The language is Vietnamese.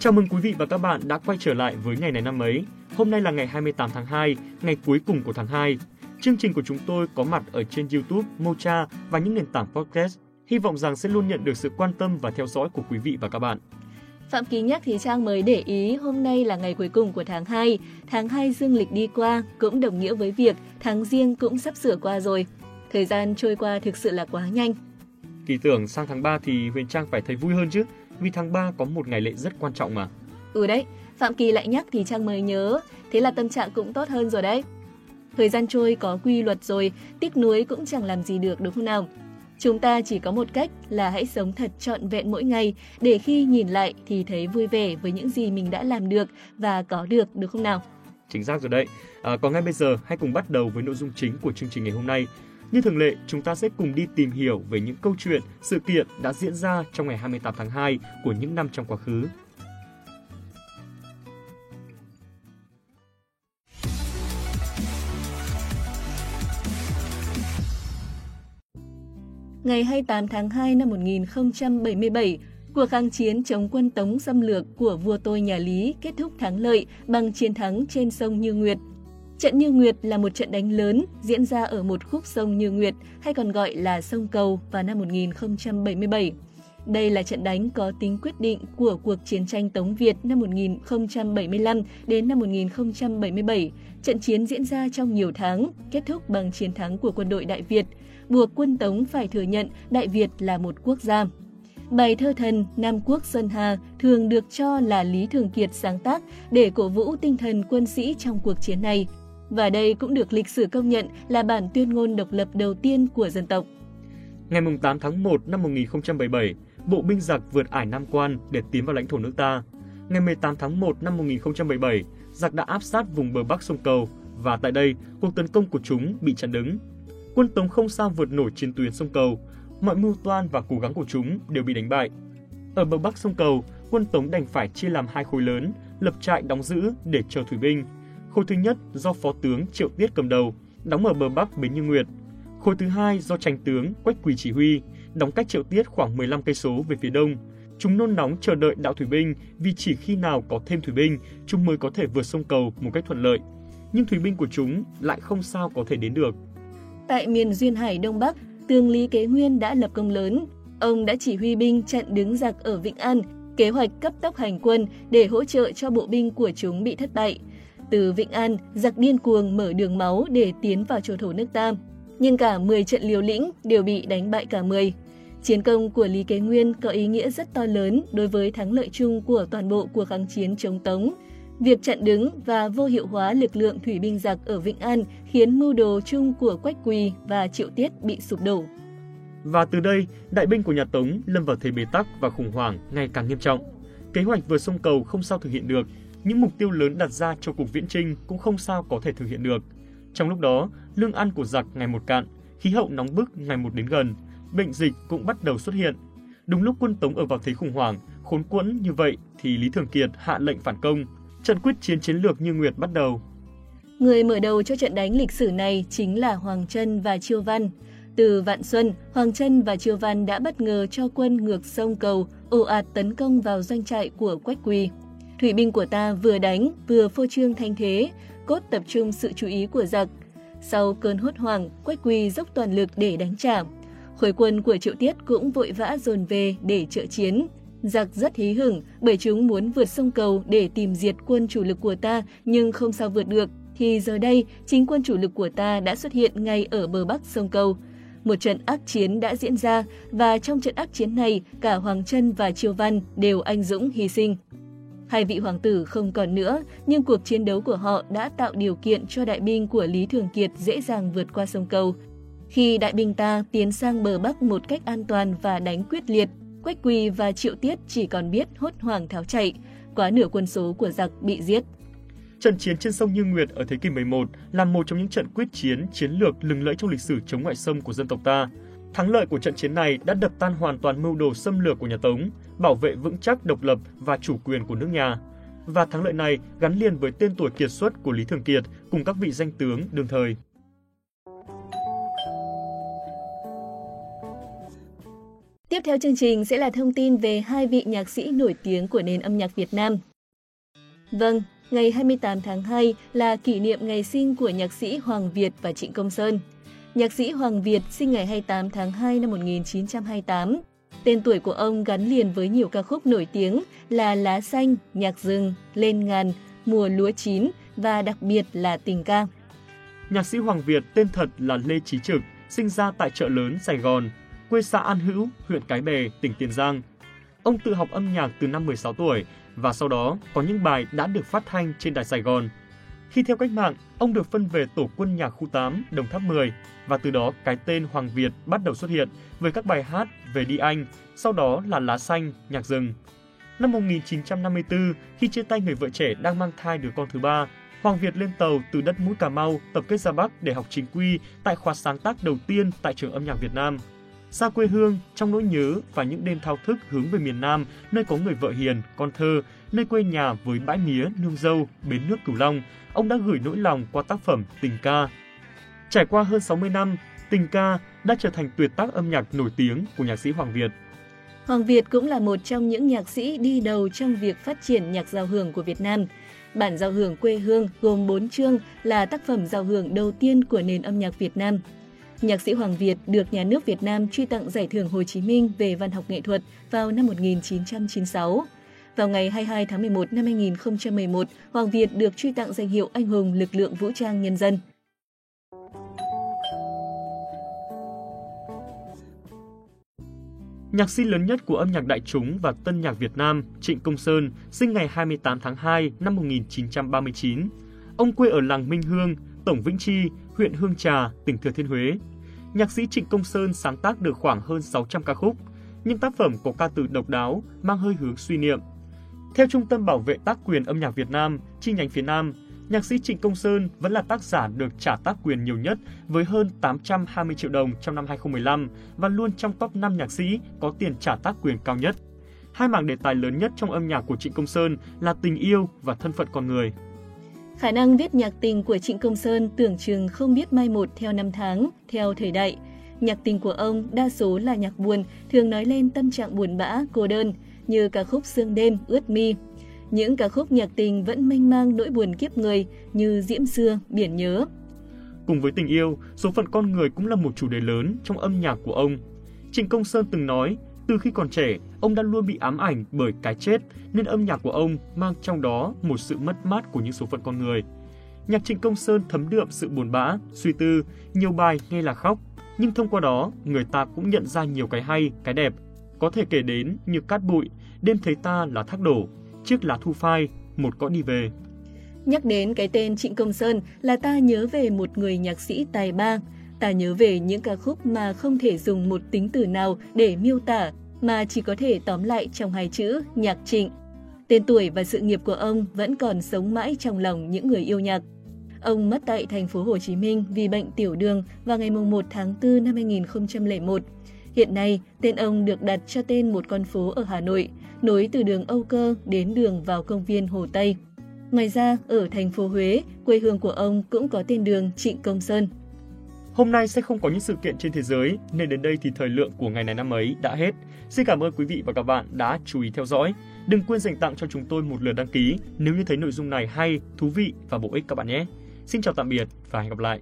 Chào mừng quý vị và các bạn đã quay trở lại với ngày này năm ấy. Hôm nay là ngày 28 tháng 2, ngày cuối cùng của tháng 2. Chương trình của chúng tôi có mặt ở trên YouTube, Mocha và những nền tảng podcast. Hy vọng rằng sẽ luôn nhận được sự quan tâm và theo dõi của quý vị và các bạn. Phạm Ký nhắc thì Trang mới để ý hôm nay là ngày cuối cùng của tháng 2. Tháng 2 dương lịch đi qua cũng đồng nghĩa với việc tháng riêng cũng sắp sửa qua rồi. Thời gian trôi qua thực sự là quá nhanh. Kỳ tưởng sang tháng 3 thì Huyền Trang phải thấy vui hơn chứ, vì tháng 3 có một ngày lễ rất quan trọng mà. Ừ đấy, Phạm Kỳ lại nhắc thì Trang mới nhớ, thế là tâm trạng cũng tốt hơn rồi đấy. Thời gian trôi có quy luật rồi, tiếc nuối cũng chẳng làm gì được đúng không nào? Chúng ta chỉ có một cách là hãy sống thật trọn vẹn mỗi ngày để khi nhìn lại thì thấy vui vẻ với những gì mình đã làm được và có được được không nào? Chính xác rồi đấy. À, còn ngay bây giờ hãy cùng bắt đầu với nội dung chính của chương trình ngày hôm nay. Như thường lệ, chúng ta sẽ cùng đi tìm hiểu về những câu chuyện, sự kiện đã diễn ra trong ngày 28 tháng 2 của những năm trong quá khứ. Ngày 28 tháng 2 năm 1077, cuộc kháng chiến chống quân Tống xâm lược của vua tôi nhà Lý kết thúc thắng lợi bằng chiến thắng trên sông Như Nguyệt. Trận Như Nguyệt là một trận đánh lớn diễn ra ở một khúc sông Như Nguyệt hay còn gọi là sông Cầu vào năm 1077. Đây là trận đánh có tính quyết định của cuộc chiến tranh Tống Việt năm 1075 đến năm 1077. Trận chiến diễn ra trong nhiều tháng, kết thúc bằng chiến thắng của quân đội Đại Việt, buộc quân Tống phải thừa nhận Đại Việt là một quốc gia. Bài thơ thần Nam Quốc Sơn Hà thường được cho là Lý Thường Kiệt sáng tác để cổ vũ tinh thần quân sĩ trong cuộc chiến này. Và đây cũng được lịch sử công nhận là bản tuyên ngôn độc lập đầu tiên của dân tộc. Ngày 8 tháng 1 năm 1077, bộ binh giặc vượt ải Nam Quan để tiến vào lãnh thổ nước ta. Ngày 18 tháng 1 năm 1077, giặc đã áp sát vùng bờ bắc sông Cầu và tại đây, cuộc tấn công của chúng bị chặn đứng. Quân Tống không sao vượt nổi chiến tuyến sông Cầu, mọi mưu toan và cố gắng của chúng đều bị đánh bại. Ở bờ bắc sông Cầu, quân Tống đành phải chia làm hai khối lớn, lập trại đóng giữ để chờ thủy binh. Khối thứ nhất do phó tướng Triệu Tiết cầm đầu, đóng ở bờ bắc bến Như Nguyệt. Khối thứ hai do tranh tướng Quách Quỳ chỉ huy, đóng cách Triệu Tiết khoảng 15 cây số về phía đông. Chúng nôn nóng chờ đợi đạo thủy binh vì chỉ khi nào có thêm thủy binh, chúng mới có thể vượt sông cầu một cách thuận lợi. Nhưng thủy binh của chúng lại không sao có thể đến được. Tại miền Duyên Hải Đông Bắc, tướng Lý Kế Nguyên đã lập công lớn. Ông đã chỉ huy binh chặn đứng giặc ở Vĩnh An, kế hoạch cấp tốc hành quân để hỗ trợ cho bộ binh của chúng bị thất bại. Từ Vịnh An, giặc điên cuồng mở đường máu để tiến vào châu thổ nước ta. Nhưng cả 10 trận liều lĩnh đều bị đánh bại cả 10. Chiến công của Lý Kế Nguyên có ý nghĩa rất to lớn đối với thắng lợi chung của toàn bộ cuộc kháng chiến chống Tống. Việc chặn đứng và vô hiệu hóa lực lượng thủy binh giặc ở Vịnh An khiến mưu đồ chung của Quách Quỳ và Triệu Tiết bị sụp đổ. Và từ đây, đại binh của nhà Tống lâm vào thế bế tắc và khủng hoảng ngày càng nghiêm trọng. Kế hoạch vượt sông cầu không sao thực hiện được, những mục tiêu lớn đặt ra cho cuộc viễn trinh cũng không sao có thể thực hiện được. Trong lúc đó, lương ăn của giặc ngày một cạn, khí hậu nóng bức ngày một đến gần, bệnh dịch cũng bắt đầu xuất hiện. Đúng lúc quân Tống ở vào thế khủng hoảng, khốn quẫn như vậy thì Lý Thường Kiệt hạ lệnh phản công. Trận quyết chiến chiến lược như Nguyệt bắt đầu. Người mở đầu cho trận đánh lịch sử này chính là Hoàng Trân và Chiêu Văn. Từ Vạn Xuân, Hoàng Trân và Chiêu Văn đã bất ngờ cho quân ngược sông cầu, ồ ạt tấn công vào doanh trại của Quách Quỳ. Thủy binh của ta vừa đánh, vừa phô trương thanh thế, cốt tập trung sự chú ý của giặc. Sau cơn hốt hoảng, Quách Quỳ dốc toàn lực để đánh trả. Khối quân của Triệu Tiết cũng vội vã dồn về để trợ chiến. Giặc rất hí hửng bởi chúng muốn vượt sông cầu để tìm diệt quân chủ lực của ta nhưng không sao vượt được. Thì giờ đây, chính quân chủ lực của ta đã xuất hiện ngay ở bờ bắc sông cầu. Một trận ác chiến đã diễn ra và trong trận ác chiến này, cả Hoàng Trân và Triều Văn đều anh dũng hy sinh. Hai vị hoàng tử không còn nữa, nhưng cuộc chiến đấu của họ đã tạo điều kiện cho đại binh của Lý Thường Kiệt dễ dàng vượt qua sông cầu. Khi đại binh ta tiến sang bờ Bắc một cách an toàn và đánh quyết liệt, Quách Quỳ và Triệu Tiết chỉ còn biết hốt hoảng tháo chạy, quá nửa quân số của giặc bị giết. Trận chiến trên sông Như Nguyệt ở thế kỷ 11 là một trong những trận quyết chiến chiến lược lừng lẫy trong lịch sử chống ngoại xâm của dân tộc ta. Thắng lợi của trận chiến này đã đập tan hoàn toàn mưu đồ xâm lược của nhà Tống, bảo vệ vững chắc độc lập và chủ quyền của nước nhà. Và thắng lợi này gắn liền với tên tuổi kiệt xuất của Lý Thường Kiệt cùng các vị danh tướng đương thời. Tiếp theo chương trình sẽ là thông tin về hai vị nhạc sĩ nổi tiếng của nền âm nhạc Việt Nam. Vâng, ngày 28 tháng 2 là kỷ niệm ngày sinh của nhạc sĩ Hoàng Việt và Trịnh Công Sơn. Nhạc sĩ Hoàng Việt sinh ngày 28 tháng 2 năm 1928. Tên tuổi của ông gắn liền với nhiều ca khúc nổi tiếng là Lá Xanh, Nhạc Rừng, Lên Ngàn, Mùa Lúa Chín và đặc biệt là Tình Ca. Nhạc sĩ Hoàng Việt tên thật là Lê Trí Trực, sinh ra tại chợ lớn Sài Gòn, quê xã An Hữu, huyện Cái Bè, tỉnh Tiền Giang. Ông tự học âm nhạc từ năm 16 tuổi và sau đó có những bài đã được phát thanh trên đài Sài Gòn. Khi theo cách mạng, ông được phân về tổ quân nhạc khu 8, Đồng Tháp 10 và từ đó cái tên Hoàng Việt bắt đầu xuất hiện với các bài hát về đi Anh, sau đó là Lá Xanh, Nhạc Rừng. Năm 1954, khi chia tay người vợ trẻ đang mang thai đứa con thứ ba, Hoàng Việt lên tàu từ đất mũi Cà Mau tập kết ra Bắc để học chính quy tại khóa sáng tác đầu tiên tại trường âm nhạc Việt Nam. Xa quê hương, trong nỗi nhớ và những đêm thao thức hướng về miền Nam, nơi có người vợ hiền, con thơ, nơi quê nhà với bãi mía, nương dâu, bến nước Cửu Long, ông đã gửi nỗi lòng qua tác phẩm Tình ca. Trải qua hơn 60 năm, Tình ca đã trở thành tuyệt tác âm nhạc nổi tiếng của nhạc sĩ Hoàng Việt. Hoàng Việt cũng là một trong những nhạc sĩ đi đầu trong việc phát triển nhạc giao hưởng của Việt Nam. Bản giao hưởng quê hương gồm 4 chương là tác phẩm giao hưởng đầu tiên của nền âm nhạc Việt Nam. Nhạc sĩ Hoàng Việt được nhà nước Việt Nam truy tặng Giải thưởng Hồ Chí Minh về văn học nghệ thuật vào năm 1996. Vào ngày 22 tháng 11 năm 2011, Hoàng Việt được truy tặng danh hiệu Anh hùng lực lượng vũ trang nhân dân. Nhạc sĩ lớn nhất của âm nhạc đại chúng và tân nhạc Việt Nam, Trịnh Công Sơn, sinh ngày 28 tháng 2 năm 1939. Ông quê ở làng Minh Hương, Tổng Vĩnh Chi, huyện Hương Trà, tỉnh Thừa Thiên Huế. Nhạc sĩ Trịnh Công Sơn sáng tác được khoảng hơn 600 ca khúc, nhưng tác phẩm có ca từ độc đáo, mang hơi hướng suy niệm. Theo Trung tâm Bảo vệ tác quyền âm nhạc Việt Nam, chi nhánh phía Nam, nhạc sĩ Trịnh Công Sơn vẫn là tác giả được trả tác quyền nhiều nhất với hơn 820 triệu đồng trong năm 2015 và luôn trong top 5 nhạc sĩ có tiền trả tác quyền cao nhất. Hai mảng đề tài lớn nhất trong âm nhạc của Trịnh Công Sơn là tình yêu và thân phận con người. Khả năng viết nhạc tình của Trịnh Công Sơn tưởng chừng không biết mai một theo năm tháng, theo thời đại. Nhạc tình của ông đa số là nhạc buồn, thường nói lên tâm trạng buồn bã, cô đơn, như ca khúc Sương đêm, ướt mi. Những ca khúc nhạc tình vẫn mênh mang nỗi buồn kiếp người như Diễm xưa, Biển nhớ. Cùng với tình yêu, số phận con người cũng là một chủ đề lớn trong âm nhạc của ông. Trịnh Công Sơn từng nói, từ khi còn trẻ, ông đã luôn bị ám ảnh bởi cái chết nên âm nhạc của ông mang trong đó một sự mất mát của những số phận con người. Nhạc Trịnh Công Sơn thấm đượm sự buồn bã, suy tư, nhiều bài nghe là khóc, nhưng thông qua đó người ta cũng nhận ra nhiều cái hay, cái đẹp. Có thể kể đến như Cát bụi, Đêm thấy ta là thác đổ, Chiếc lá thu phai, Một cõi đi về. Nhắc đến cái tên Trịnh Công Sơn là ta nhớ về một người nhạc sĩ tài ba, ta nhớ về những ca khúc mà không thể dùng một tính từ nào để miêu tả mà chỉ có thể tóm lại trong hai chữ nhạc trịnh. Tên tuổi và sự nghiệp của ông vẫn còn sống mãi trong lòng những người yêu nhạc. Ông mất tại thành phố Hồ Chí Minh vì bệnh tiểu đường vào ngày 1 tháng 4 năm 2001. Hiện nay, tên ông được đặt cho tên một con phố ở Hà Nội, nối từ đường Âu Cơ đến đường vào công viên Hồ Tây. Ngoài ra, ở thành phố Huế, quê hương của ông cũng có tên đường Trịnh Công Sơn. Hôm nay sẽ không có những sự kiện trên thế giới, nên đến đây thì thời lượng của ngày này năm ấy đã hết. Xin cảm ơn quý vị và các bạn đã chú ý theo dõi. Đừng quên dành tặng cho chúng tôi một lượt đăng ký nếu như thấy nội dung này hay, thú vị và bổ ích các bạn nhé. Xin chào tạm biệt và hẹn gặp lại.